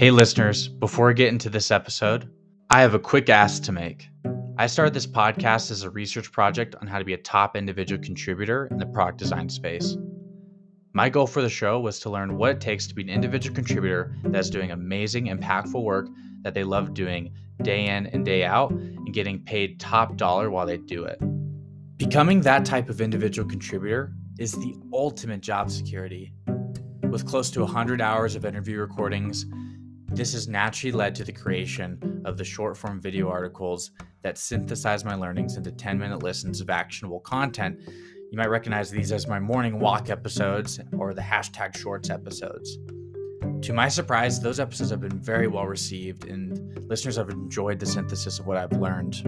Hey, listeners, before we get into this episode, I have a quick ask to make. I started this podcast as a research project on how to be a top individual contributor in the product design space. My goal for the show was to learn what it takes to be an individual contributor that's doing amazing, impactful work that they love doing day in and day out and getting paid top dollar while they do it. Becoming that type of individual contributor is the ultimate job security. With close to 100 hours of interview recordings, this has naturally led to the creation of the short form video articles that synthesize my learnings into 10 minute listens of actionable content. You might recognize these as my morning walk episodes or the hashtag shorts episodes. To my surprise, those episodes have been very well received, and listeners have enjoyed the synthesis of what I've learned.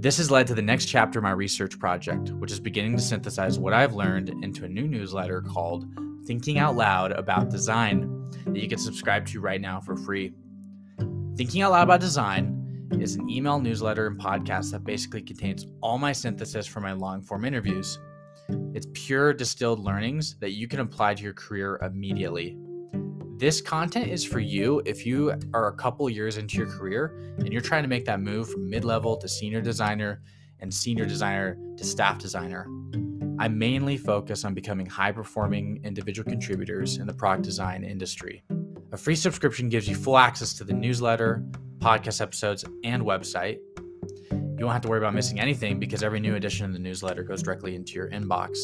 This has led to the next chapter of my research project, which is beginning to synthesize what I've learned into a new newsletter called Thinking Out Loud About Design that you can subscribe to right now for free. Thinking Out Loud About Design is an email newsletter and podcast that basically contains all my synthesis for my long form interviews. It's pure distilled learnings that you can apply to your career immediately. This content is for you if you are a couple years into your career and you're trying to make that move from mid level to senior designer and senior designer to staff designer. I mainly focus on becoming high performing individual contributors in the product design industry. A free subscription gives you full access to the newsletter, podcast episodes, and website. You won't have to worry about missing anything because every new edition of the newsletter goes directly into your inbox.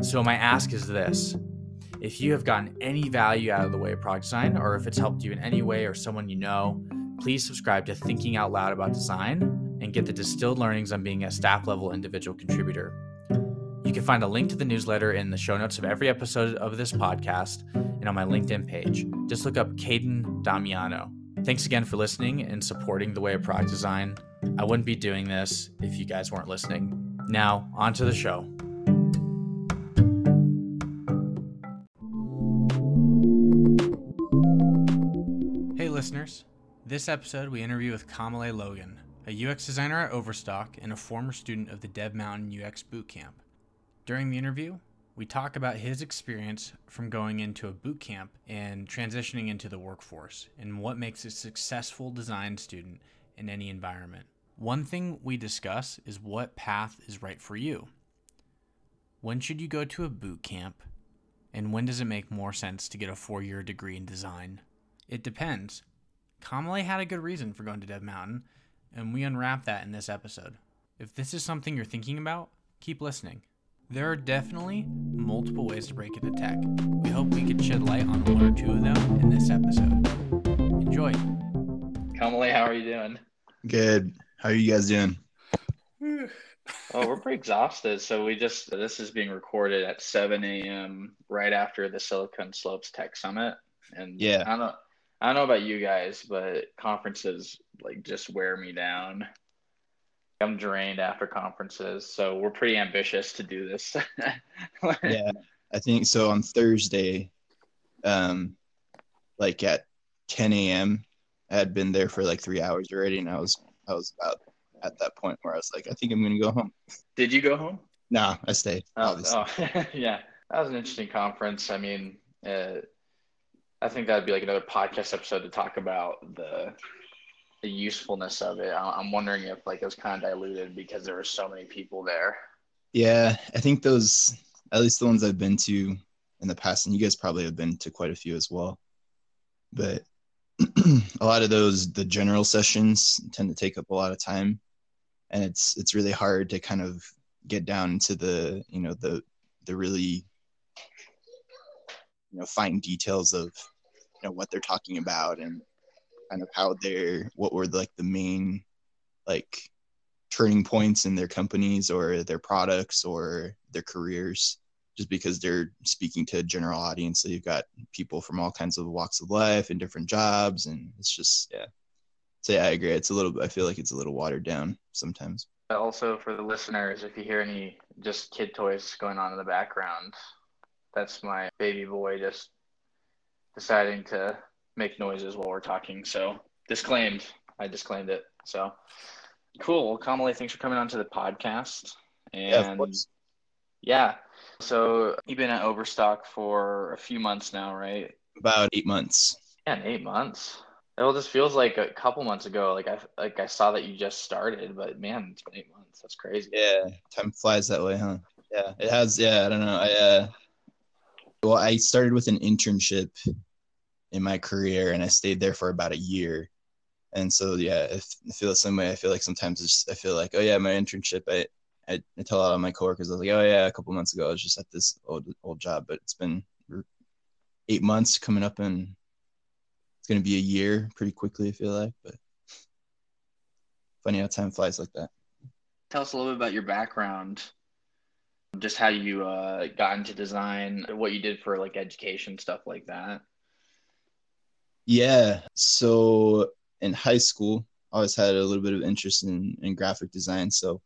So, my ask is this if you have gotten any value out of the way of product design, or if it's helped you in any way or someone you know, please subscribe to Thinking Out Loud About Design and get the distilled learnings on being a staff level individual contributor. You can find a link to the newsletter in the show notes of every episode of this podcast and on my LinkedIn page. Just look up Caden Damiano. Thanks again for listening and supporting the way of product design. I wouldn't be doing this if you guys weren't listening. Now, on to the show. Hey, listeners. This episode, we interview with Kamalei Logan, a UX designer at Overstock and a former student of the Dev Mountain UX Bootcamp. During the interview, we talk about his experience from going into a boot camp and transitioning into the workforce and what makes a successful design student in any environment. One thing we discuss is what path is right for you. When should you go to a boot camp? And when does it make more sense to get a four year degree in design? It depends. Kamalei had a good reason for going to Dev Mountain, and we unwrap that in this episode. If this is something you're thinking about, keep listening. There are definitely multiple ways to break into tech. We hope we could shed light on one or two of them in this episode. Enjoy. Kamalei, how are you doing? Good. How are you guys doing? oh, we're pretty exhausted. So we just this is being recorded at 7 a.m. right after the Silicon Slopes Tech Summit. And yeah, I don't know I don't know about you guys, but conferences like just wear me down. I'm drained after conferences, so we're pretty ambitious to do this. yeah, I think so. On Thursday, um, like at 10 a.m., I had been there for like three hours already, and I was I was about at that point where I was like, I think I'm gonna go home. Did you go home? No, I stayed. Oh, oh yeah, that was an interesting conference. I mean, uh, I think that'd be like another podcast episode to talk about the the usefulness of it. I'm wondering if like it was kind of diluted because there were so many people there. Yeah, I think those at least the ones I've been to in the past, and you guys probably have been to quite a few as well. But a lot of those the general sessions tend to take up a lot of time, and it's it's really hard to kind of get down into the you know the the really you know fine details of you know what they're talking about and kind of how they're what were like the main like turning points in their companies or their products or their careers just because they're speaking to a general audience. So you've got people from all kinds of walks of life and different jobs and it's just yeah. So yeah i agree. It's a little i feel like it's a little watered down sometimes. Also for the listeners if you hear any just kid toys going on in the background that's my baby boy just deciding to make noises while we're talking. So disclaimed. I disclaimed it. So cool. Well, Kamalei, thanks for coming on to the podcast. And yeah, yeah. So you've been at Overstock for a few months now, right? About eight months. Yeah, eight months. It all just feels like a couple months ago. Like I like I saw that you just started, but man, it's been eight months. That's crazy. Yeah, time flies that way, huh? Yeah, it has. Yeah, I don't know. I uh, well, I started with an internship in my career, and I stayed there for about a year. And so, yeah, I feel the same way. I feel like sometimes just, I feel like, oh yeah, my internship. I, I, I tell a lot of my coworkers, I was like, oh yeah, a couple months ago, I was just at this old old job, but it's been eight months coming up, and it's gonna be a year pretty quickly. I feel like, but funny how time flies like that. Tell us a little bit about your background just how you uh, got into design, what you did for like education stuff like that. Yeah, so in high school, I always had a little bit of interest in, in graphic design, so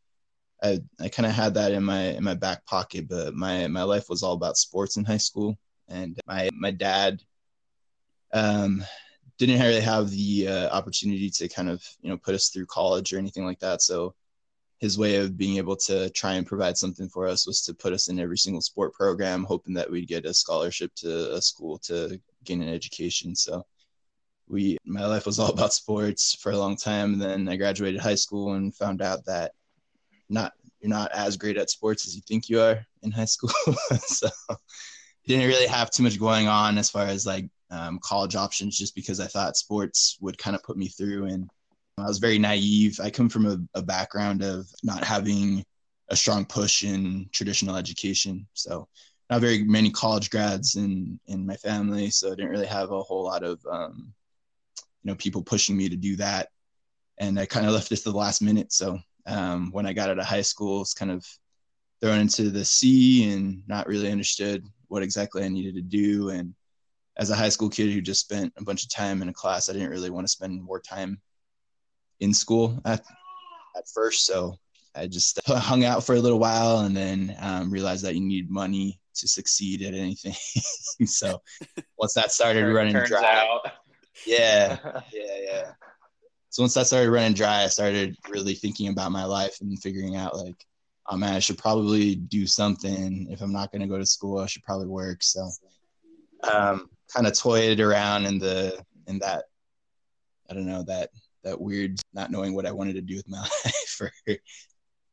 I I kind of had that in my in my back pocket. But my my life was all about sports in high school, and my my dad um didn't really have the uh, opportunity to kind of you know put us through college or anything like that. So his way of being able to try and provide something for us was to put us in every single sport program, hoping that we'd get a scholarship to a school to gain an education. So we, my life was all about sports for a long time. Then I graduated high school and found out that not you're not as great at sports as you think you are in high school. so didn't really have too much going on as far as like um, college options, just because I thought sports would kind of put me through and I was very naive. I come from a, a background of not having a strong push in traditional education. So not very many college grads in in my family, so I didn't really have a whole lot of um, you know people pushing me to do that, and I kind of left it to the last minute. So um, when I got out of high school, it's kind of thrown into the sea and not really understood what exactly I needed to do. And as a high school kid who just spent a bunch of time in a class, I didn't really want to spend more time in school at, at first. So I just hung out for a little while and then um, realized that you need money to succeed at anything. so once that started running dry, out. Yeah, yeah, yeah. So once that started running dry, I started really thinking about my life and figuring out like, oh man, I should probably do something. If I'm not going to go to school, I should probably work. So, um, kind of toyed around in the in that, I don't know that that weird not knowing what I wanted to do with my life for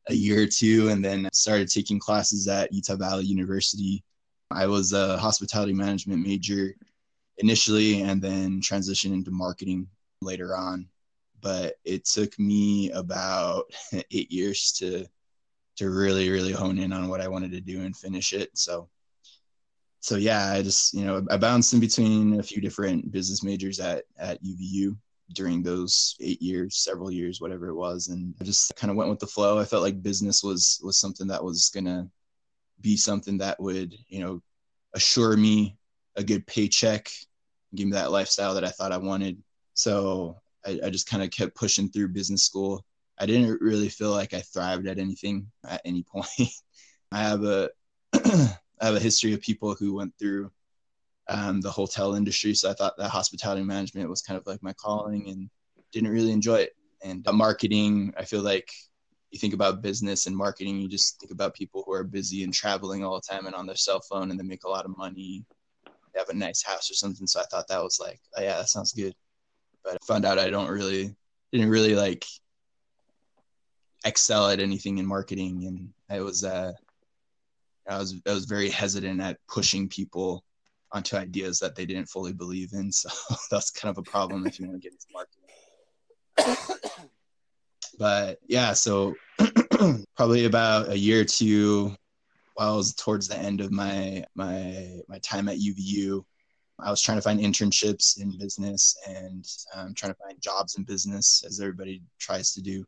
a year or two, and then I started taking classes at Utah Valley University. I was a hospitality management major initially, and then transitioned into marketing later on. But it took me about eight years to to really really hone in on what I wanted to do and finish it. So so yeah, I just you know I bounced in between a few different business majors at at UVU during those eight years, several years, whatever it was, and I just kind of went with the flow. I felt like business was was something that was gonna be something that would you know assure me a good paycheck, give me that lifestyle that I thought I wanted. So I, I just kind of kept pushing through business school. I didn't really feel like I thrived at anything at any point. I have a I have a history of people who went through um, the hotel industry. So I thought that hospitality management was kind of like my calling and didn't really enjoy it. And marketing, I feel like you think about business and marketing, you just think about people who are busy and traveling all the time and on their cell phone and they make a lot of money. Have a nice house or something. So I thought that was like, oh, yeah, that sounds good. But I found out I don't really, didn't really like excel at anything in marketing. And I was, uh, I was, I was very hesitant at pushing people onto ideas that they didn't fully believe in. So that's kind of a problem if you want to get into marketing. but yeah, so probably about a year or two while I was towards the end of my my my time at UVU, I was trying to find internships in business and um, trying to find jobs in business as everybody tries to do.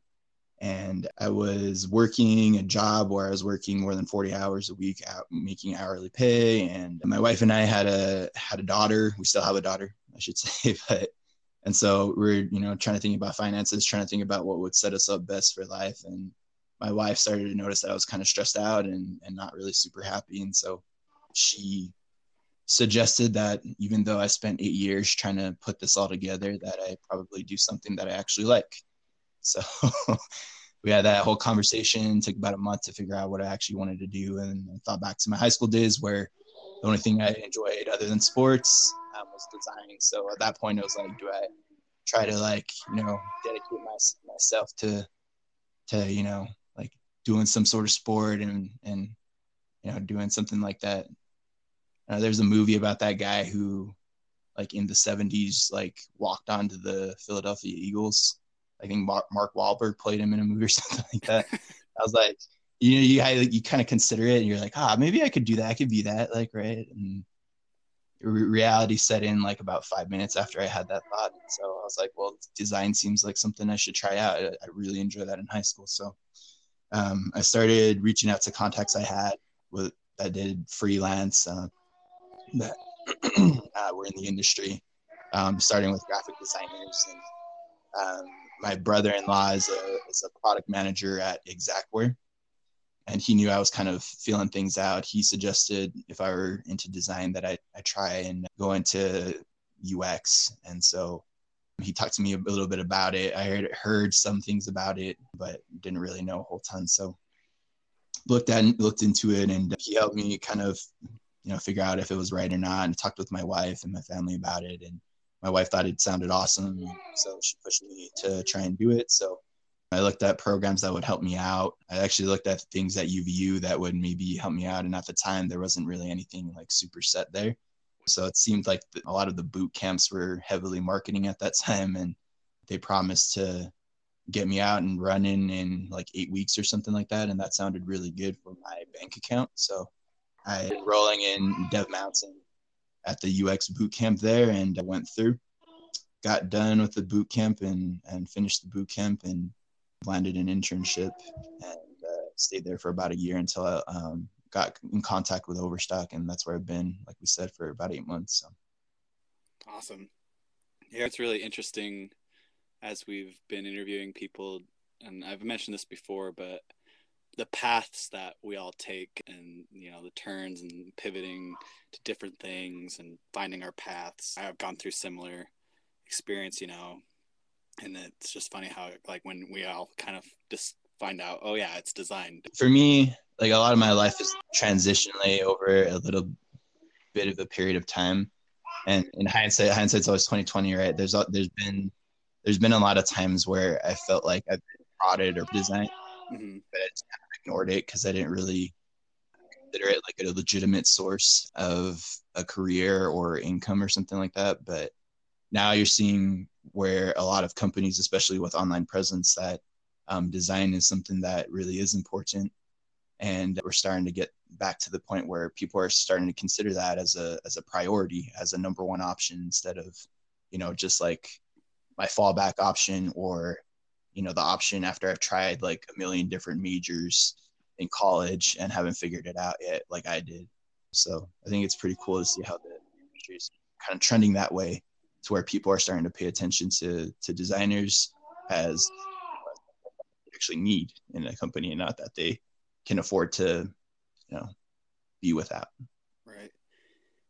And I was working a job where I was working more than 40 hours a week out making hourly pay. And my wife and I had a had a daughter. We still have a daughter I should say but and so we're you know trying to think about finances trying to think about what would set us up best for life. And my wife started to notice that I was kind of stressed out and and not really super happy and so she suggested that even though I spent 8 years trying to put this all together that I probably do something that I actually like so we had that whole conversation. took about a month to figure out what I actually wanted to do, and I thought back to my high school days where the only thing I enjoyed other than sports um, was designing. So at that point, it was like, do I try to like you know dedicate my, myself to to you know doing some sort of sport and and you know doing something like that. Uh, there's a movie about that guy who like in the 70s like walked onto the Philadelphia Eagles. I think Mark, Mark Wahlberg played him in a movie or something like that. I was like, you know, you you kind of consider it, and you're like, ah, maybe I could do that. I could be that, like, right? And reality set in like about five minutes after I had that thought. So I was like, well, design seems like something I should try out. I, really enjoy that in high school. So um, I started reaching out to contacts I had with that did freelance uh, that uh, were in the industry, um, starting with graphic designers. And um, my brother-in-law is a, is a product manager at Xactware and he knew I was kind of feeling things out. He suggested if I were into design that I, I try and go into UX. And so he talked to me a little bit about it. I heard, heard some things about it, but didn't really know a whole ton. So looked at looked into it and he helped me kind of, you know, figure out if it was right or not and talked with my wife and my family about it. And my wife thought it sounded awesome. So she pushed me to try and do it. So I looked at programs that would help me out. I actually looked at things at UVU that would maybe help me out. And at the time, there wasn't really anything like super set there. So it seemed like a lot of the boot camps were heavily marketing at that time. And they promised to get me out and running in like eight weeks or something like that. And that sounded really good for my bank account. So I rolling in Dev Mountain at the UX boot camp there and I went through, got done with the boot camp and, and finished the boot camp and landed an internship and uh, stayed there for about a year until I um, got in contact with Overstock, and that's where I've been, like we said, for about eight months. So. Awesome. Yeah, it's really interesting as we've been interviewing people, and I've mentioned this before, but the paths that we all take and you know the turns and pivoting to different things and finding our paths i've gone through similar experience you know and it's just funny how like when we all kind of just find out oh yeah it's designed. For me like a lot of my life is transitionally over a little bit of a period of time. And in hindsight hindsight's always 2020 right? There's there's been there's been a lot of times where i felt like i've been prodded or designed mm-hmm. but i just kind of ignored it because i didn't really consider it like a legitimate source of a career or income or something like that. But now you're seeing where a lot of companies, especially with online presence, that um, design is something that really is important. And we're starting to get back to the point where people are starting to consider that as a as a priority, as a number one option instead of, you know, just like my fallback option or, you know, the option after I've tried like a million different majors in college and haven't figured it out yet, like I did. So I think it's pretty cool to see how the industry is kind of trending that way to where people are starting to pay attention to to designers as actually need in a company and not that they can afford to you know be without right.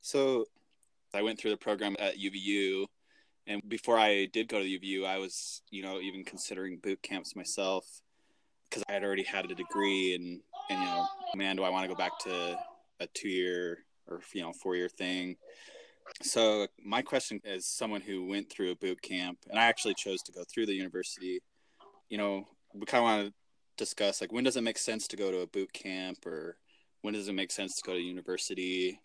So i went through the program at uvu and before i did go to uvu i was you know even considering boot camps myself because i had already had a degree and and you know man do i want to go back to a two year or you know four year thing? So my question is someone who went through a boot camp and i actually chose to go through the university you know we kind of want to discuss like when does it make sense to go to a boot camp or when does it make sense to go to university?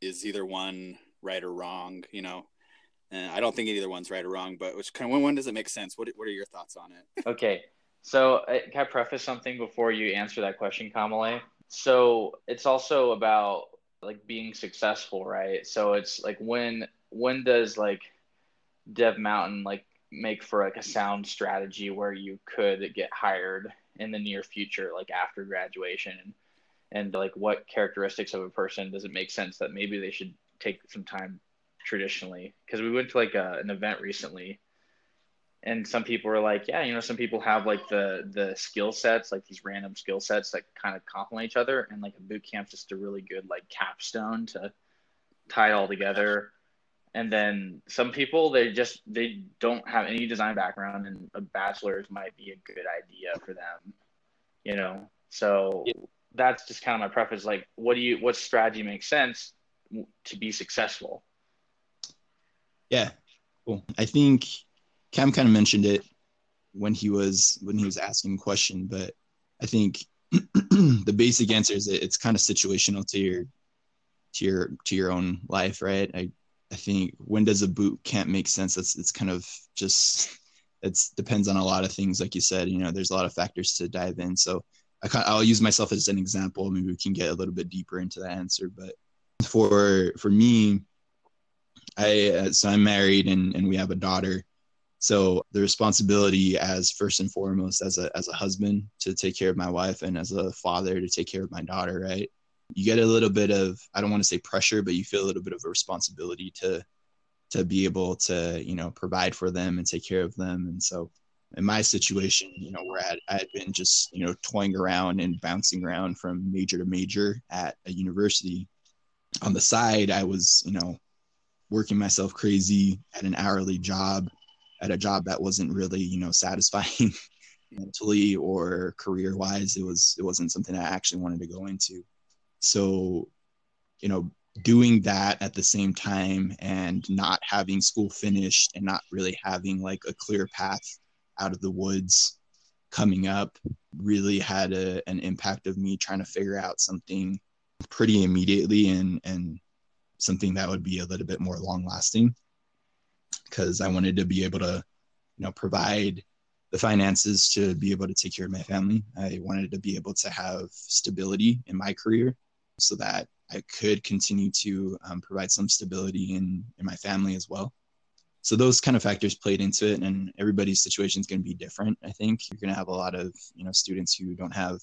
Is either one right or wrong you know? And i don't think either one's right or wrong but which kind of when, when does it make sense? What, what are your thoughts on it? Okay. So uh, can i preface something before you answer that question kamalei so it's also about like being successful, right? So it's like when when does like Dev Mountain like make for like a sound strategy where you could get hired in the near future, like after graduation, and, like what characteristics of a person does it make sense that maybe they should take some time traditionally? Because we went to like a, an event recently and some people are like yeah you know some people have like the the skill sets like these random skill sets that kind of complement each other and like a boot camp just a really good like capstone to tie it all together and then some people they just they don't have any design background and a bachelor's might be a good idea for them you know so yeah. that's just kind of my preface like what do you what strategy makes sense to be successful Yeah, cool. I think Cam kind of mentioned it when he was when he was asking the question, but I think the basic answer is it's kind of situational to your to your to your own life, right? I I think when does a boot camp make sense? That's it's kind of just it depends on a lot of things, like you said. You know, there's a lot of factors to dive in. So I I'll use myself as an example. Maybe we can get a little bit deeper into the answer. But for for me, I uh, so I'm married and and we have a daughter. So the responsibility as first and foremost as a as a husband to take care of my wife and as a father to take care of my daughter, right? You get a little bit of I don't want to say pressure, but you feel a little bit of a responsibility to to be able to, you know, provide for them and take care of them. And so in my situation, you know, where I, had been just, you know, toying around and bouncing around from major to major at a university. On the side, I was, you know, working myself crazy at an hourly job at a job that wasn't really you know satisfying mentally or career wise it was it wasn't something i actually wanted to go into so you know doing that at the same time and not having school finished and not really having like a clear path out of the woods coming up really had a, an impact of me trying to figure out something pretty immediately and and something that would be a little bit more long lasting because I wanted to be able to, you know, provide the finances to be able to take care of my family. I wanted to be able to have stability in my career so that I could continue to um, provide some stability in, in my family as well. So those kind of factors played into it, and everybody's situation is going to be different. I think you're going to have a lot of you know students who don't have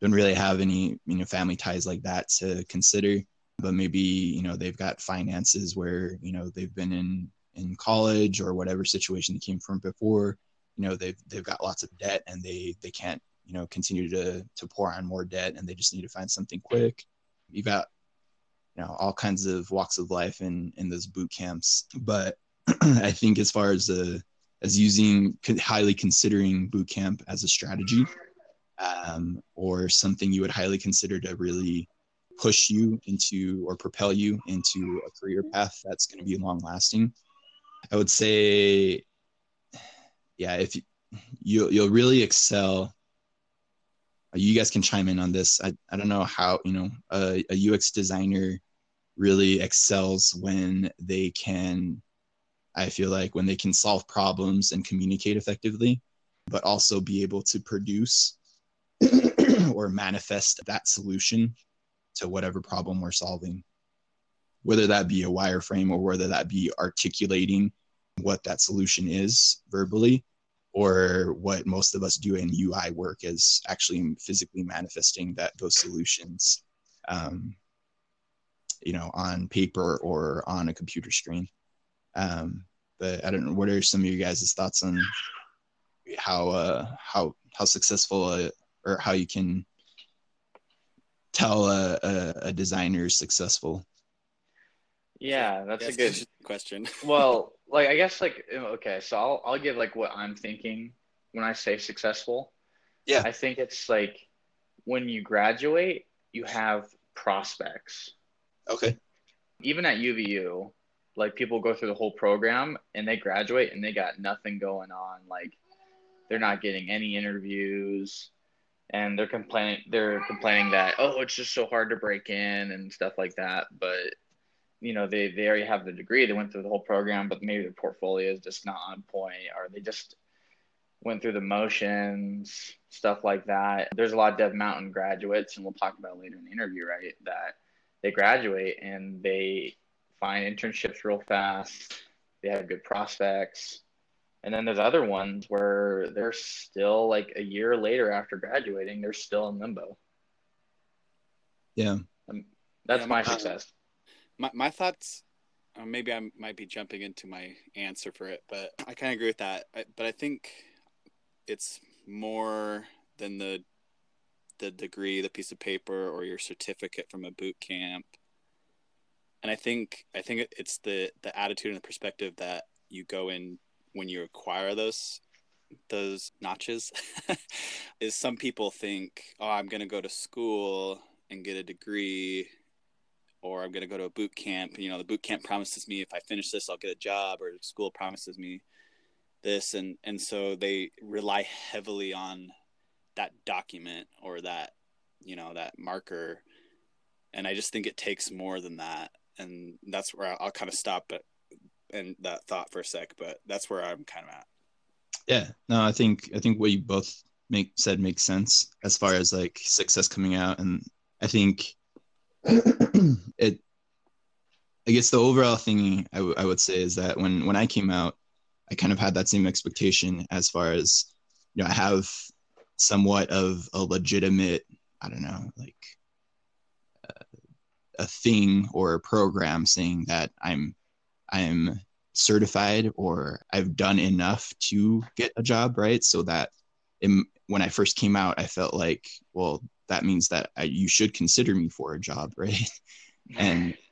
don't really have any you know family ties like that to consider, but maybe you know they've got finances where you know they've been in in college or whatever situation they came from before you know they've they've got lots of debt and they they can't you know continue to to pour on more debt and they just need to find something quick you've got you know all kinds of walks of life in in those boot camps but i think as far as the as using highly considering boot camp as a strategy um, or something you would highly consider to really push you into or propel you into a career path that's going to be long lasting I would say, yeah, if you, you you'll really excel. You guys can chime in on this. I, I don't know how you know a, a UX designer really excels when they can. I feel like when they can solve problems and communicate effectively, but also be able to produce or manifest that solution to whatever problem we're solving whether that be a wireframe or whether that be articulating what that solution is verbally or what most of us do in UI work is actually physically manifesting that those solutions, um, you know, on paper or on a computer screen. Um, but I don't know. What are some of your guys' thoughts on how uh, how how successful uh, or how you can tell a, a, a designer is successful? Yeah, that's a good question. well, like I guess like okay, so I'll I'll give like what I'm thinking when I say successful. Yeah. I think it's like when you graduate, you have prospects. Okay. Even at UVU, like people go through the whole program and they graduate and they got nothing going on. Like they're not getting any interviews and they're complaining they're complaining that oh it's just so hard to break in and stuff like that. But you know they they already have the degree they went through the whole program but maybe their portfolio is just not on point or they just went through the motions stuff like that. There's a lot of dev mountain graduates and we'll talk about later in the interview right that they graduate and they find internships real fast they have good prospects. And then there's other ones where they're still like a year later after graduating they're still in limbo. Yeah. Um, that's yeah, my success my, my thoughts uh, maybe i might be jumping into my answer for it but i kind of agree with that. I, but i think it's more than the the degree the piece of paper or your certificate from a boot camp. And i think i think it's the the attitude and the perspective that you go in when you acquire those those notches is some people think oh i'm going to go to school and get a degree or I'm going to go to a boot camp. You know, the boot camp promises me if I finish this, I'll get a job, or school promises me this, and and so they rely heavily on that document or that you know that marker, and I just think it takes more than that, and that's where I'll, I'll kind of stop it and that thought for a sec, but that's where I'm kind of at. Yeah, no, I think I think what you both make said makes sense as far as like success coming out, and I think it. I guess the overall thing I, w- I would say is that when when I came out, I kind of had that same expectation as far as you know I have somewhat of a legitimate I don't know like uh, a thing or a program saying that I'm I'm certified or I've done enough to get a job, right? So that in, when I first came out, I felt like, well, that means that I, you should consider me for a job, right? and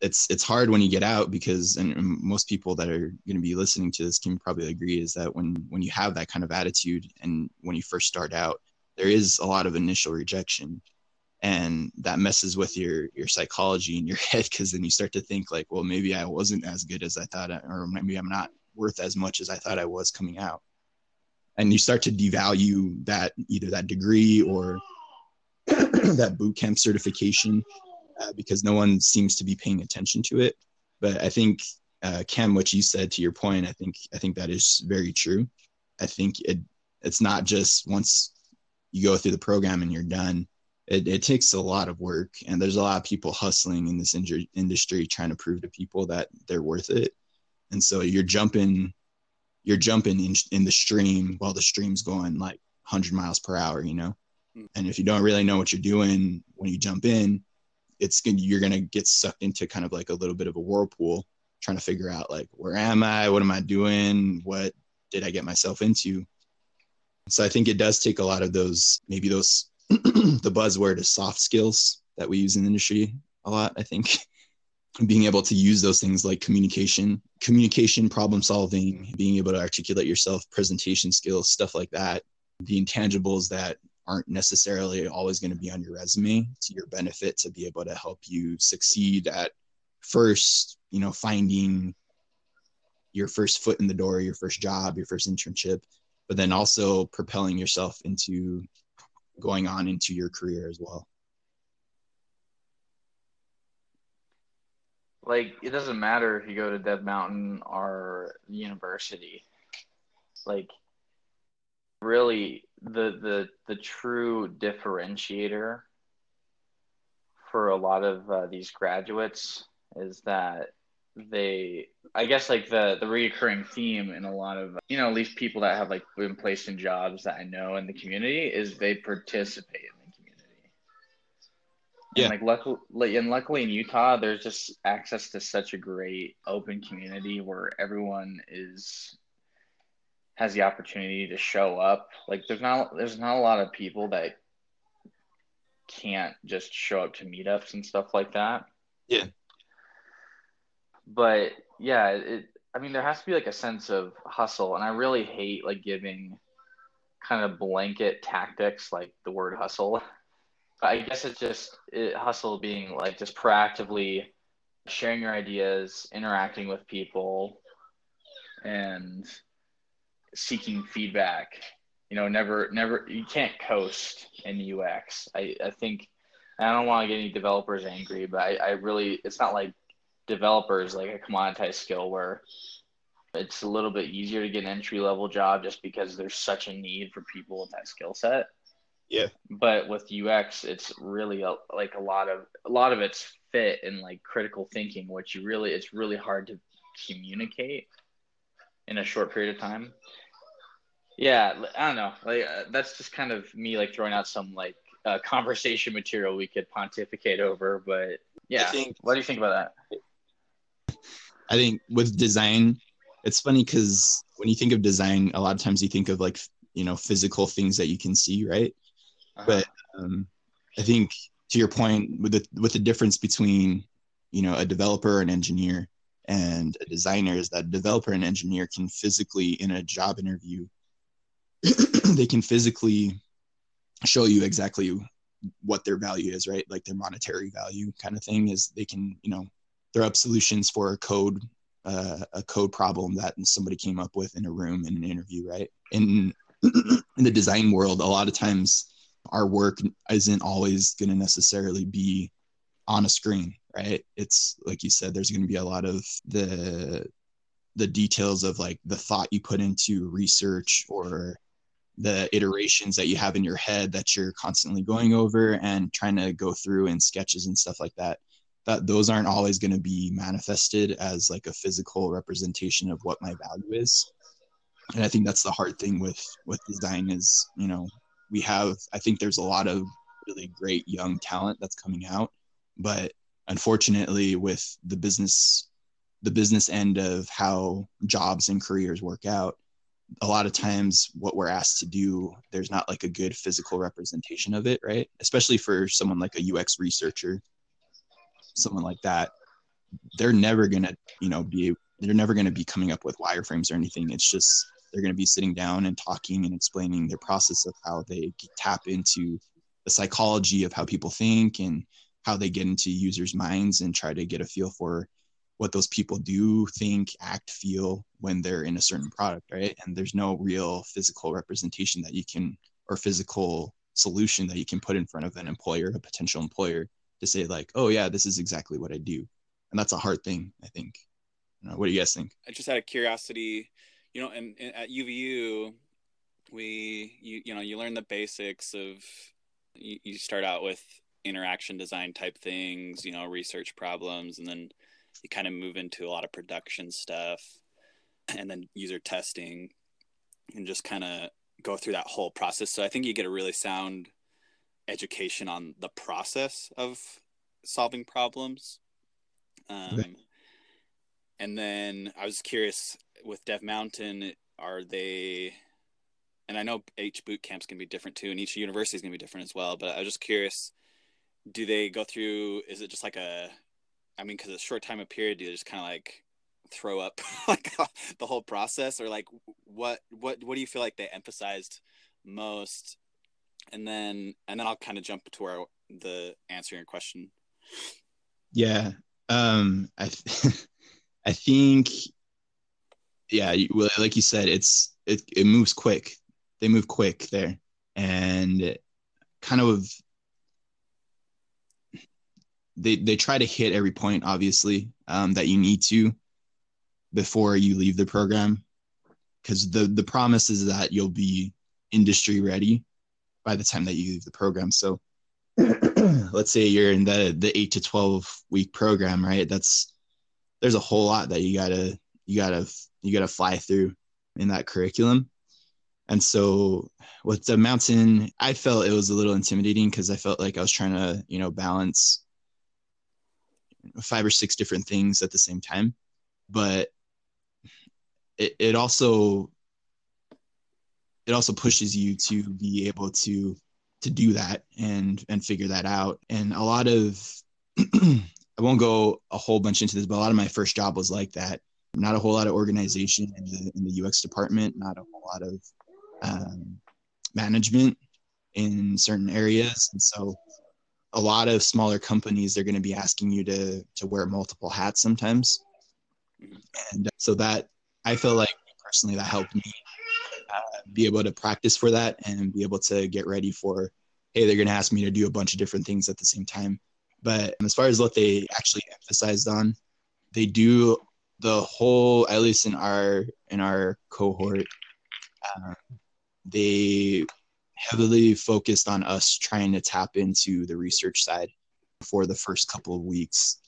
it's it's hard when you get out because and most people that are going to be listening to this can probably agree is that when when you have that kind of attitude and when you first start out there is a lot of initial rejection and that messes with your your psychology in your head because then you start to think like well maybe i wasn't as good as i thought or maybe i'm not worth as much as i thought i was coming out and you start to devalue that either that degree or that boot camp certification uh, because no one seems to be paying attention to it. But i think uh, cam what you said to your point i think i think that is very true. I think it it's not just once you go through the program and you're done it, it takes a lot of work. And there's a lot of people hustling in this in- industry trying to prove to people that they're worth it. And so you're jumping you're jumping in, in the stream while the stream's going like 100 miles per hour you know. And if you don't really know what you're doing when you jump in it's you're gonna get sucked into kind of like a little bit of a whirlpool trying to figure out like where am i what am i doing what did i get myself into so i think it does take a lot of those maybe those the buzzword is soft skills that we use in the industry a lot, I think. being able to use those things like communication, communication, problem solving, being able to articulate yourself, presentation skills, stuff like that. The intangibles that aren't necessarily always going to be on your resume to your benefit to be able to help you succeed at first, you know, finding your first foot in the door, your first job, your first internship, but then also propelling yourself into going on into your career as well? Like it doesn't matter if you go to Dev Mountain or university. Like really the the the true differentiator for a lot of uh, these graduates is that they i guess like the the reoccurring theme in a lot of you know at least people that have like been placed in jobs that i know in the community is they participate in the community. Yeah. and like luckily and luckily in utah there's just access to such a great open community where everyone is has the opportunity to show up like there's not there's not a lot of people that can't just show up to meetups and stuff like that yeah but yeah, it. I mean, there has to be like a sense of hustle, and I really hate like giving kind of blanket tactics like the word hustle. I guess it's just it, hustle being like just proactively sharing your ideas, interacting with people, and seeking feedback. You know, never, never, you can't coast in UX. I, I think, I don't want to get any developers angry, but I, I really, it's not like developers like a commoditized skill where it's a little bit easier to get an entry level job just because there's such a need for people with that skill set. Yeah. But with UX, it's really a, like a lot of a lot of it's fit and like critical thinking, which you really it's really hard to communicate in a short period of time. Yeah, I don't know. Like uh, that's just kind of me like throwing out some like uh, conversation material we could pontificate over, but yeah. Think, what do you think about that? I think with design, it's funny because when you think of design, a lot of times you think of like you know physical things that you can see, right? Uh-huh. But um, I think to your point, with the with the difference between you know a developer and engineer and a designer is that developer and engineer can physically in a job interview they can physically show you exactly what their value is, right? Like their monetary value kind of thing is they can, you know, throw up solutions for a code, uh, a code problem that somebody came up with in a room in an interview, right? In in the design world, a lot of times our work isn't always going to necessarily be on a screen, right? It's like you said, there's going to be a lot of the the details of like the thought you put into research or the iterations that you have in your head that you're constantly going over and trying to go through in sketches and stuff like that that those aren't always going to be manifested as like a physical representation of what my value is and i think that's the hard thing with with design is you know we have i think there's a lot of really great young talent that's coming out but unfortunately with the business the business end of how jobs and careers work out a lot of times what we're asked to do there's not like a good physical representation of it right? Especially for someone like a ux researcher someone like that they're never going to you know be they're never going to be coming up with wireframes or anything. It's just they're going to be sitting down and talking and explaining their process of how they tap into the psychology of how people think and how they get into users minds and try to get a feel for what those people do think act feel when they're in a certain product right? And there's no real physical representation that you can or physical solution that you can put in front of an employer a potential employer to say like oh yeah this is exactly what i do. And that's a hard thing i think. What do you guys think? I just had of curiosity you know and, and at uvu we you you know you learn the basics of you, you start out with interaction design type things you know research problems and then you kind of move into a lot of production stuff and then user testing and just kind of go through that whole process. So I think you get a really sound education on the process of solving problems. Um. And then I was curious with Dev Mountain, are they? And I know each boot camp's gonna be different too, and each university is gonna be different as well. But I was just curious, do they go through? Is it just like a I mean, because a short time of period, do they just kind of like throw up like the whole process, or like what what what do you feel like they emphasized most? And then and then I'll kind of jump to where the answering your question. Yeah, um, I I think yeah, well, like you said, it's it it moves quick. They move quick there, and kind of they they try to hit every point obviously um, that you need to before you leave the program. Because the the promise is that you'll be industry ready by the time that you leave the program. So let's say you're in the the 8 to 12 week program right? That's there's a whole lot that you gotta you gotta you gotta fly through in that curriculum. And so with Dev Mountain i felt it was a little intimidating because i felt like i was trying to you know balance five or six different things at the same time. But it, it also it also pushes you to be able to to do that and and figure that out. And a lot of i won't go a whole bunch into this but a lot of my first job was like that. Not a whole lot of organization in the in the ux department not a whole lot of um, management in certain areas. And so a lot of smaller companies they're going to be asking you to to wear multiple hats sometimes. And so that i feel like personally that helped me uh, be able to practice for that and be able to get ready for hey they're going to ask me to do a bunch of different things at the same time. But as far as what they actually emphasized on they do the whole at least in our in our cohort uh, they heavily focused on us trying to tap into the research side for the first couple of weeks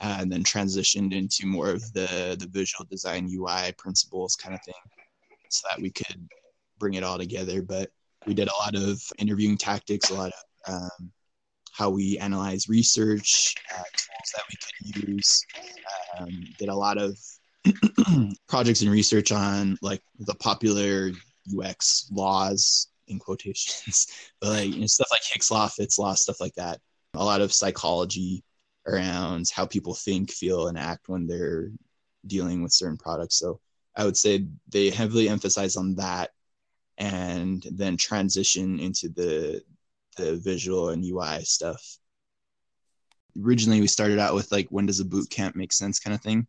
and then transitioned into more of the the visual design UI principles kind of thing so that we could bring it all together. But we did a lot of interviewing tactics a lot of um, how we analyze research uh, tools that we could use. Um, did a lot of projects and research on like the popular ux laws in quotations, but like you know, stuff like Hick's law, Fitts law, stuff like that. A lot of psychology around how people think, feel, and act when they're dealing with certain products. So I would say they heavily emphasize on that, and then transition into the the visual and UI stuff. Originally, we started out with like, when does a boot camp make sense kind of thing.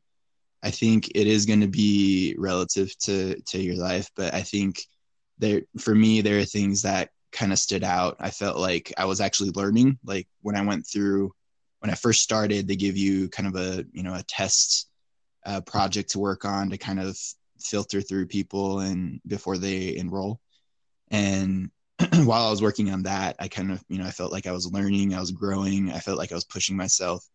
I think it is going to be relative to to your life, but I think there for me there are things that kind of stood out. I felt like I was actually learning. Like when I went through when I first started, they give you kind of a you know a test uh, project to work on to kind of filter through people and before they enroll. And while I was working on that, I kind of, you know, I felt like I was learning, I was growing, I felt like I was pushing myself.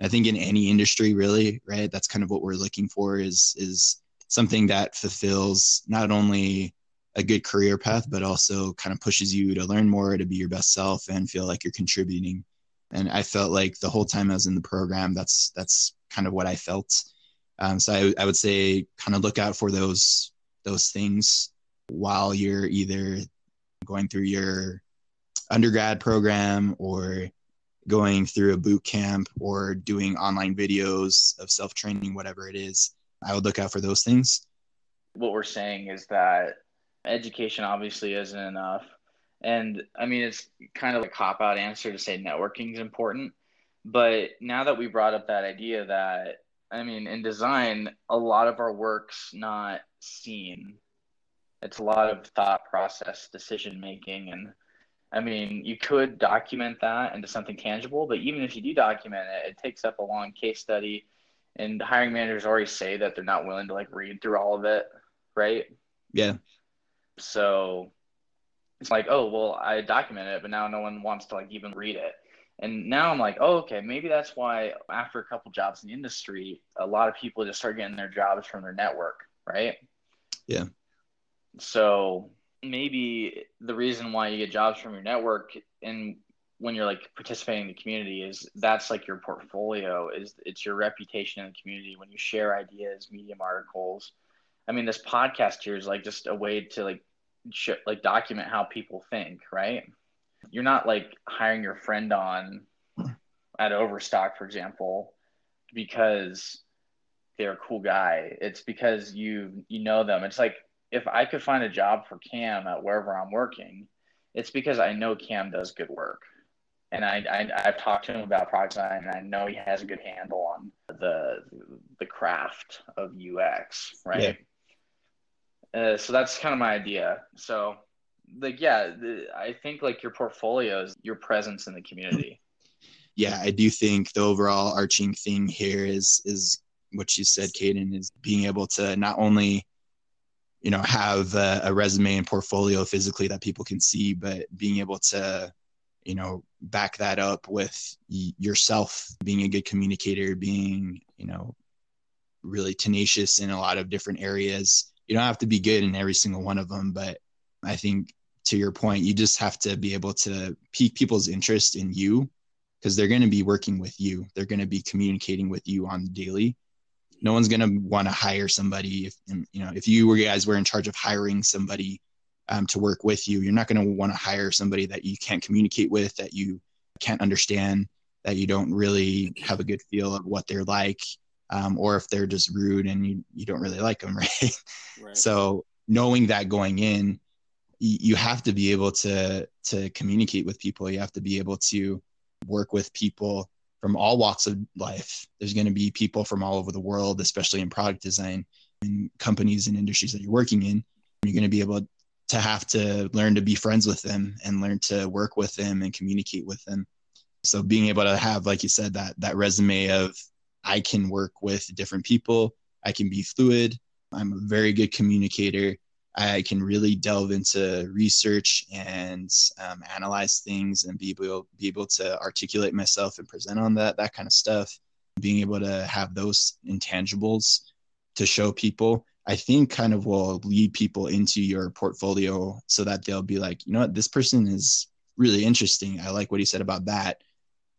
I think in any industry, really, right? That's kind of what we're looking for is is something that fulfills not only a good career path, but also kind of pushes you to learn more, to be your best self, and feel like you're contributing. And I felt like the whole time I was in the program, that's that's kind of what I felt. Um, so I, I would say kind of look out for those those things while you're either going through your undergrad program or going through a boot camp or doing online videos of self training, whatever it is. I would look out for those things. What we're saying is that education obviously isn't enough. And I mean, it's kind of a cop out answer to say networking is important. But now that we brought up that idea that I mean, in design, a lot of our work's not seen. It's a lot of thought process, decision making, and I mean, you could document that into something tangible, but even if you do document it, it takes up a long case study, and hiring managers already say that they're not willing to like read through all of it, right? Yeah. So it's like, oh well, I documented it, but now no one wants to like even read it. And now I'm like, oh, okay, maybe that's why after a couple jobs in the industry, a lot of people just start getting their jobs from their network, right? Yeah. So maybe the reason why you get jobs from your network and when you're like participating in the community is that's like your portfolio is it's your reputation in the community when you share ideas medium articles i mean this podcast here is like just a way to like sh- like document how people think right you're not like hiring your friend on at Overstock, for example, because they're a cool guy. It's because you you know them. It's like if I could find a job for Cam at wherever I'm working, it's because I know Cam does good work. And I, I have talked to him about product design, and I know he has a good handle on the the craft of UX, right? Yeah. Uh, so that's kind of my idea. So like yeah the, i think like your portfolio is your presence in the community yeah i do think the overall arching thing here is is what you said Caden, is being able to not only you know have a, a, resume and portfolio physically that people can see but being able to you know back that up with y- yourself being a good communicator being you know really tenacious in a lot of different areas you don't have to be good in every single one of them but i think to your point, you just have to be able to pique people's interest in you because they're going to be working with you. They're going to be communicating with you on the daily. No one's going to want to hire somebody if you know if you were guys were in charge of hiring somebody um, to work with you. You're not going to want to hire somebody that you can't communicate with, that you can't understand, that you don't really have a good feel of what they're like, um, or if they're just rude and you you don't really like them, right? right. So knowing that going in you have to be able to to communicate with people you have to be able to work with people from all walks of life there's going to be people from all over the world especially in product design and companies and industries that you're working in you're going to be able to have to learn to be friends with them and learn to work with them and communicate with them so being able to have like you said that that resume of i can work with different people i can be fluid i'm a very good communicator I can really delve into research and um, analyze things and be able be able to articulate myself and present on that that kind of stuff. Being able to have those intangibles to show people, I think, kind of will lead people into your portfolio so that they'll be like, you know what, this person is really interesting. I like what he said about that.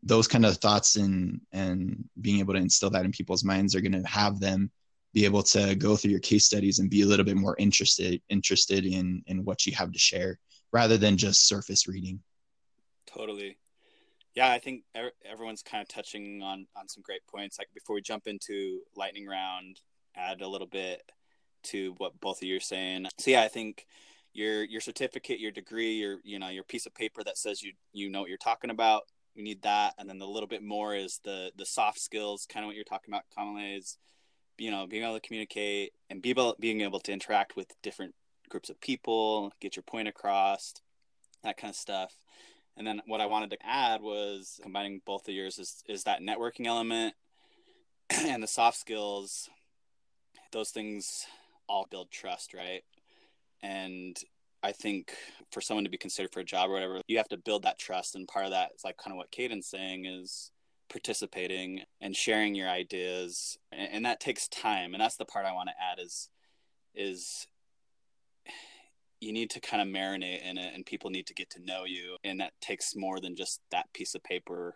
Those kind of thoughts and and being able to instill that in people's minds are going to have them be able to go through your case studies and be a little bit more interested interested in in what you have to share rather than just surface reading. Totally. Yeah i think everyone's kind of touching on on some great points. Like before we jump into lightning round add a little bit to what both of you are saying. So yeah i think your your certificate, your degree, your you know your piece of paper that says you you know what you're talking about. You need that, and then the little bit more is the the soft skills, kind of what you're talking about, commonly is you know being able to communicate and be able being able to interact with different groups of people, get your point across, that kind of stuff. And then what I wanted to add was combining both of yours is is that networking element and the soft skills. Those things all build trust, right? And I think for someone to be considered for a job or whatever, you have to build that trust. And part of that is like kind of what Caden's saying is participating and sharing your ideas. And, and that takes time. And that's the part I want to add is is you need to kind of marinate in it and people need to get to know you. And that takes more than just that piece of paper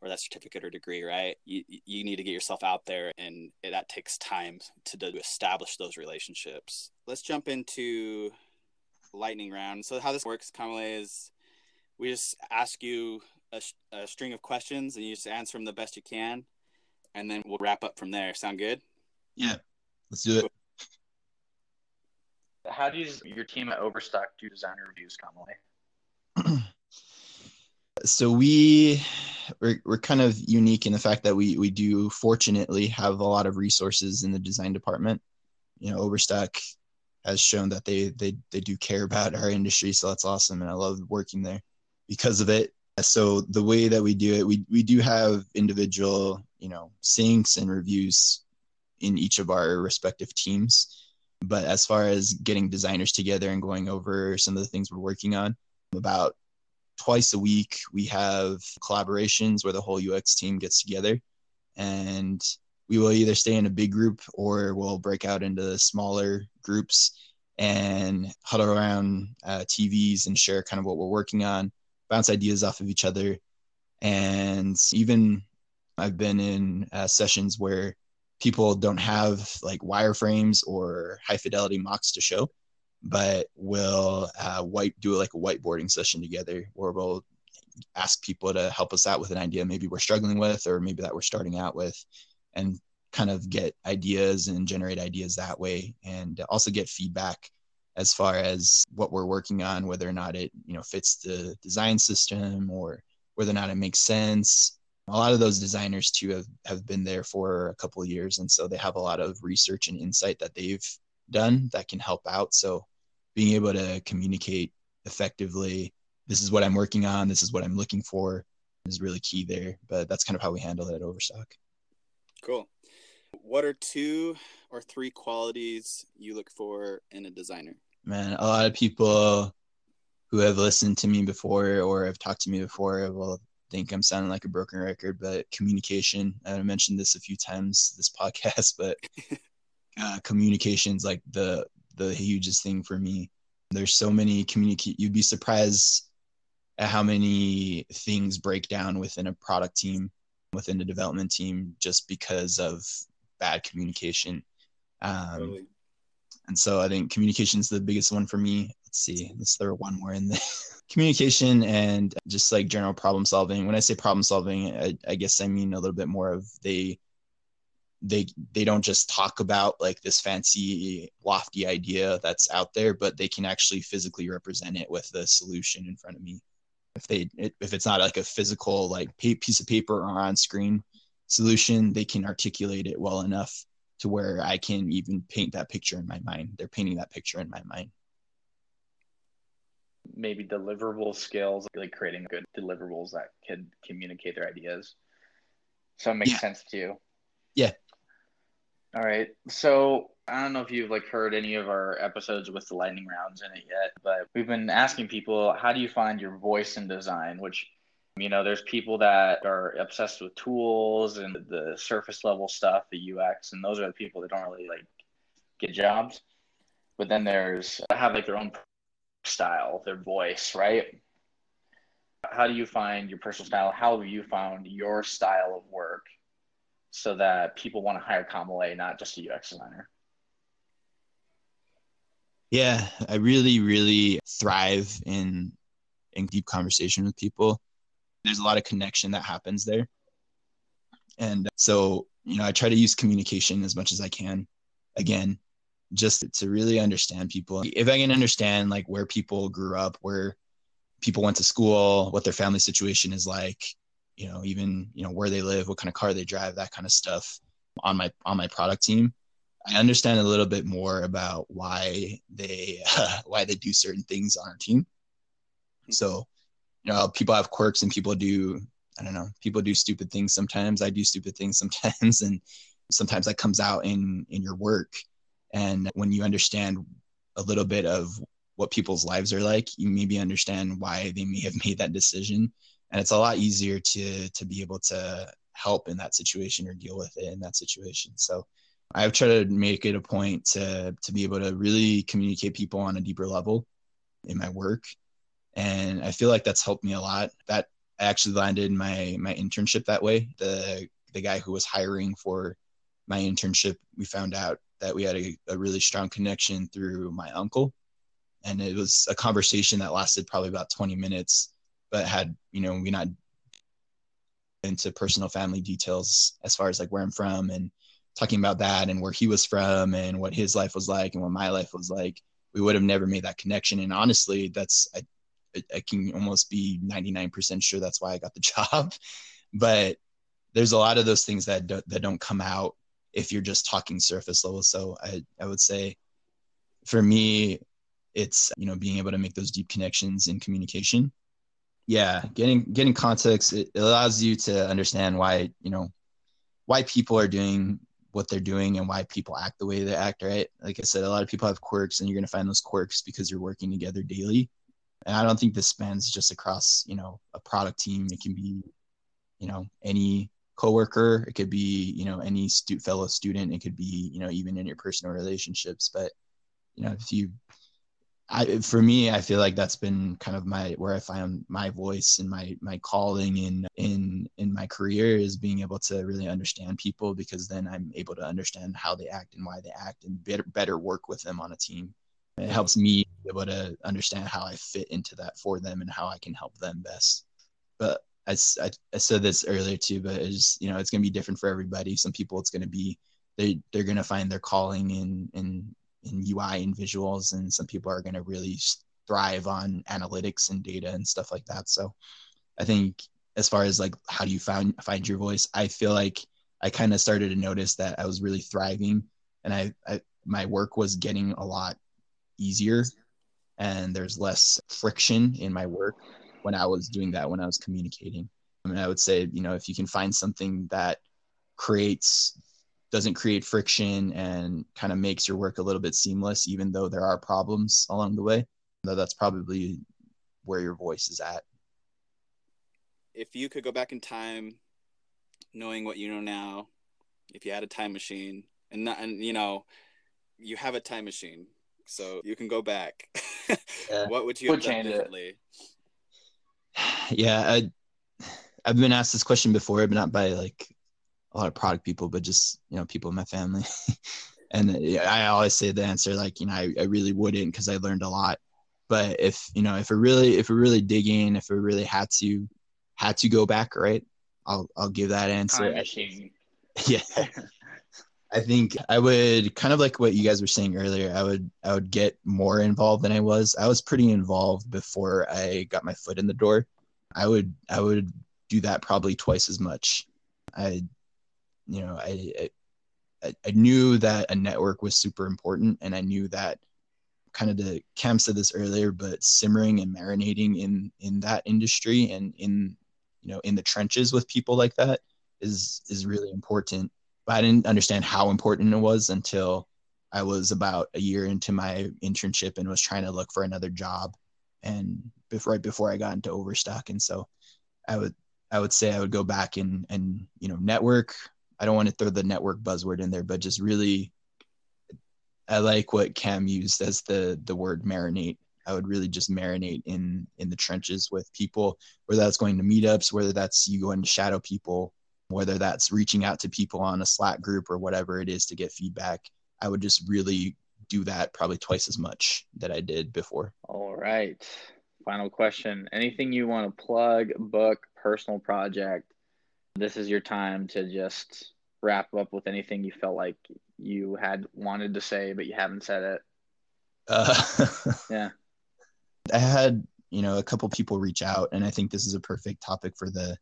or that certificate or degree, right? You, you need to get yourself out there and that takes time to, to establish those relationships. Let's jump into lightning round. So how this works, Kamalei, is we just ask you a, a, string of questions and you just answer them the best you can, and then we'll wrap up from there. Sound good? Yeah, let's do it. How does your team at Overstock do designer reviews, Kamalei? so we we're, we're kind of unique in the fact that we we do fortunately have a lot of resources in the design department you know overstock has shown that they they they do care about our industry so that's awesome and i love working there because of it. So the way that we do it we we do have individual you know syncs and reviews in each of our respective teams. But as far as getting designers together and going over some of the things we're working on about twice a week we have collaborations where the whole ux team gets together and we will either stay in a big group or we'll break out into smaller groups and huddle around uh, TVs and share kind of what we're working on, bounce ideas off of each other. And even I've been in uh, sessions where people don't have like wireframes or high fidelity mocks to show, but we'll uh, white do like a whiteboarding session together where we'll ask people to help us out with an idea maybe we're struggling with or maybe that we're starting out with and kind of get ideas and generate ideas that way and also get feedback as far as what we're working on whether or not it you know fits the design system or whether or not it makes sense. A lot of those designers too have, have been there for a couple years and so they have a lot of research and insight that they've done that can help out. So being able to communicate effectively this is what i'm working on this is what i'm looking for is really key there but that's kind of how we handle it at overstock Cool. What are two or three qualities you look for in a designer? Man, a lot of people who have listened to me before or have talked to me before will think I'm sounding like a broken record, but communication. I mentioned this a few times this podcast, but uh, communication is like the the hugest thing for me. There's so many communicate. You'd be surprised at how many things break down within a product team within the development team just because of bad communication. Um, totally. And so I think communication is the biggest one for me. Let's see, let's throw one more in there. communication and just like general problem solving. When I say problem solving, I, I guess I mean a little bit more of they they they don't just talk about like this fancy lofty idea that's out there but they can actually physically represent it with a solution in front of me if they if it's not like a physical like piece of paper or on screen solution they can articulate it well enough to where i can even paint that picture in my mind. They're painting that picture in my mind. Maybe deliverable skills like creating good deliverables that could communicate their ideas. So it makes yeah. sense to you? Yeah. All right. So I don't know if you've like heard any of our episodes with the lightning rounds in it yet, but we've been asking people, how do you find your voice in design? Which, you know, there's people that are obsessed with tools and the surface level stuff, the UX, and those are the people that don't really like get jobs. But then there's have like their own style, their voice, right? How do you find your personal style? How have you found your style of work so that people want to hire Kamalei, not just a UX designer? Yeah, I really, really thrive in in deep conversation with people. There's a lot of connection that happens there. And so, you know, I try to use communication as much as I can. Again, just to really understand people. If I can understand like where people grew up, where people went to school, what their family situation is like, you know, even, you know, where they live, what kind of car they drive, that kind of stuff on my on my product team, I understand a little bit more about why they uh, why they do certain things on our team. So, you know, people have quirks and people do I don't know, people do stupid things sometimes. I do stupid things sometimes and sometimes that comes out in in your work. And when you understand a little bit of what people's lives are like, you maybe understand why they may have made that decision. And it's a lot easier to to be able to help in that situation or deal with it in that situation. So I've tried to make it a point to to be able to really communicate people on a deeper level in my work. And I feel like that's helped me a lot. That actually landed my my internship that way. The the guy who was hiring for my internship, we found out that we had a, a really strong connection through my uncle. And it was a conversation that lasted probably about 20 minutes, but had, you know, we not into personal family details as far as like where I'm from and talking about that and where he was from and what his life was like and what my life was like, we would have never made that connection. And honestly, that's I, I can almost be 99% sure that's why I got the job. But there's a lot of those things that do, that don't come out if you're just talking surface level. So I I would say for me it's you know being able to make those deep connections in communication yeah getting getting context it allows you to understand why you know why people are doing what they're doing and why people act the way they act right? Like i said a lot of people have quirks and you're going to find those quirks because you're working together daily. And i don't think this spans just across you know a product team. It can be you know any coworker. It could be you know any stu- fellow student. It could be you know even in your personal relationships. But you know if you I, for me, I feel like that's been kind of my where I find my voice and my my calling in in in my career is being able to really understand people because then I'm able to understand how they act and why they act and better better work with them on a team. It helps me be able to understand how I fit into that for them and how I can help them best. But I, I, I said this earlier too, but it's you know it's gonna be different for everybody. Some people it's gonna be they they're gonna find their calling in in in UI and visuals, and some people are going to really thrive on analytics and data and stuff like that. So I think as far as like how do you find find your voice, I feel like I kind of started to notice that I was really thriving, and I, I my work was getting a lot easier, and there's less friction in my work when I was doing that when I was communicating. I mean, I would say you know if you can find something that creates doesn't create friction and kind of makes your work a little bit seamless, even though there are problems along the way. Though that's probably where your voice is at. If you could go back in time, knowing what you know now, if you had a time machine, and not, and you know, you have a time machine, so you can go back. yeah. What would you have done differently? It. Yeah, I, I've been asked this question before, but not by like a lot of product people, but just you know people in my family. and I always say the answer like you know I, I really wouldn't because I learned a lot. But if you know if we really if we really digging, if we really had to had to go back, right? I'll I'll give that answer. Yeah. I think I would kind of like what you guys were saying earlier. I would I would get more involved than I was. I was pretty involved before I got my foot in the door. I would I would do that probably twice as much. I you know, I, I, I knew that a network was super important, and I knew that kind of the Cam said this earlier, but simmering and marinating in in that industry and in you know in the trenches with people like that is is really important. But I didn't understand how important it was until I was about a year into my internship and was trying to look for another job, and before right before I got into Overstock, and so I would I would say I would go back and and you know network I don't want to throw the network buzzword in there, but just really, I like what Cam used as the the word marinate. I would really just marinate in in the trenches with people, whether that's going to meetups, whether that's you going to shadow people, whether that's reaching out to people on a Slack group or whatever it is to get feedback. I would just really do that probably twice as much that I did before. All right. Final question. Anything you want to plug, book, personal project, this is your time to just wrap up with anything you felt like you had wanted to say but you haven't said it. Uh, Yeah. I had you know a couple people reach out, and I think this is a perfect topic for the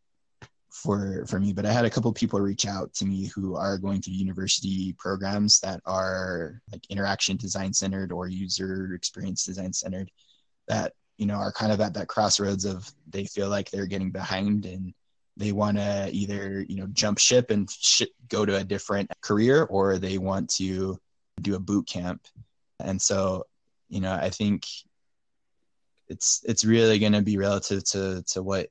for for me. But I had a couple people reach out to me who are going through university programs that are like interaction design centered or user experience design centered, that you know are kind of at that crossroads of they feel like they're getting behind and they want to either you know jump ship and sh- go to a different career or they want to do a boot camp. And so you know i think it's it's really going to be relative to to what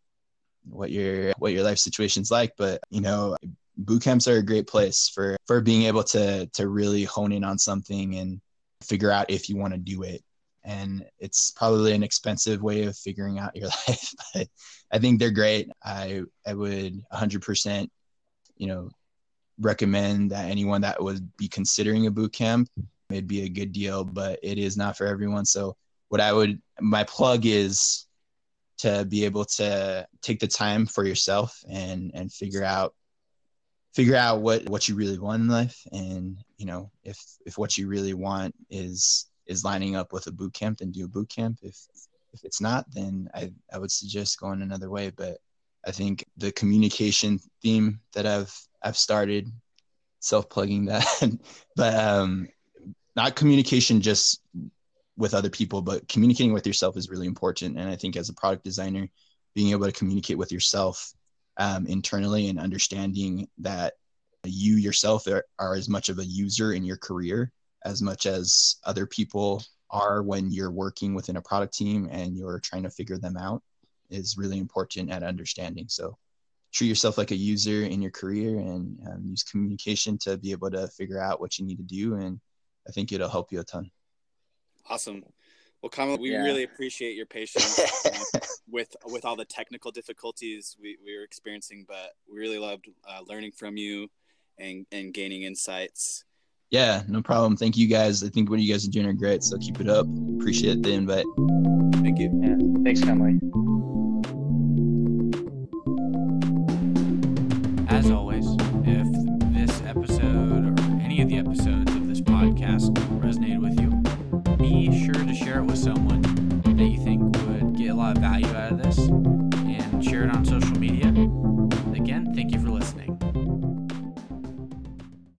what your what your life situation's like. But you know boot camps are a great place for for being able to to really hone in on something and figure out if you want to do it and it's probably an expensive way of figuring out your life but i think they're great. I i would 100% you know recommend that anyone that would be considering a boot camp it'd be a good deal but it is not for everyone. So what i would my plug is to be able to take the time for yourself and and figure out figure out what what you really want in life. And you know if if what you really want is is lining up with a boot camp then do a boot camp. If if it's not then i i would suggest going another way. But i think the communication theme that i've i've started self-plugging that but um not communication just with other people but communicating with yourself is really important. And i think as a product designer being able to communicate with yourself um, internally and understanding that you yourself are, are as much of a user in your career as much as other people are when you're working within a product team and you're trying to figure them out is really important at understanding so treat yourself like a user in your career and um, use communication to be able to figure out what you need to do and i think it'll help you a ton Awesome. Well, Kamalei, we Yeah. really appreciate your patience with with all the technical difficulties we, we were experiencing, but we really loved uh, learning from you and and gaining insights. Yeah no problem thank you guys i think what you guys are doing are great so keep it up appreciate the invite Thank you. Yeah. Thanks, Conley. As always, if this episode or any of the episodes of this podcast resonated with you, be sure to share it with someone that you think would get a lot of value out of this and share it on social media. Again, thank you for listening.